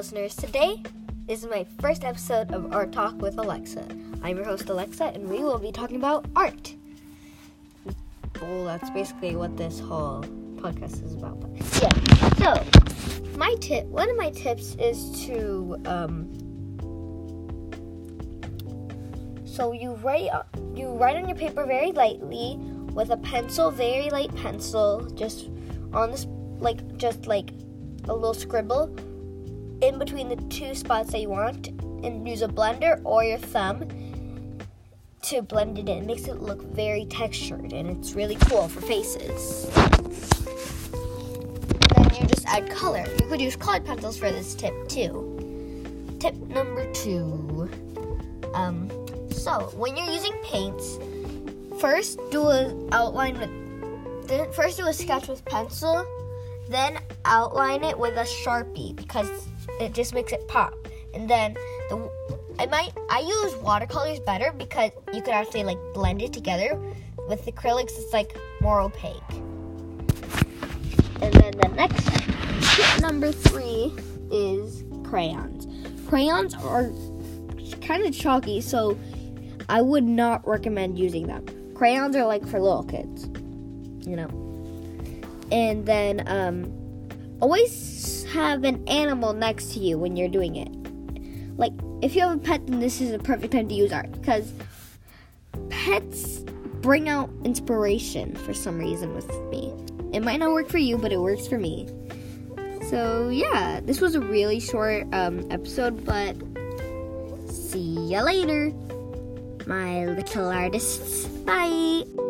listeners. Today is my first episode of Art Talk with Alexa. I'm your host, Alexa, and we will be talking about art. Well, that's basically what this whole podcast is about. But yeah. So, my tip, one of my tips is to, um, so you write, you write on your paper very lightly with a pencil, very light pencil, just on this, like, just like a little scribble in between the two spots that you want and use a blender or your thumb to blend it in. It makes it look very textured and it's really cool for faces. Then you just add color. You could use colored pencils for this tip too. Tip number two. Um, so when you're using paints, first do an outline with first do a sketch with pencil then outline it with a sharpie because it just makes it pop. And then the I might I use watercolors better because you could actually like blend it together. With acrylics, it's like more opaque. And then the next tip number three is crayons. Crayons are kind of chalky, so I would not recommend using them. Crayons are like for little kids, you know and then um, always have an animal next to you when you're doing it. Like if you have a pet, then this is a perfect time to use art because pets bring out inspiration for some reason with me. It might not work for you, but it works for me. So yeah, this was a really short um, episode, but see ya later, my little artists. Bye.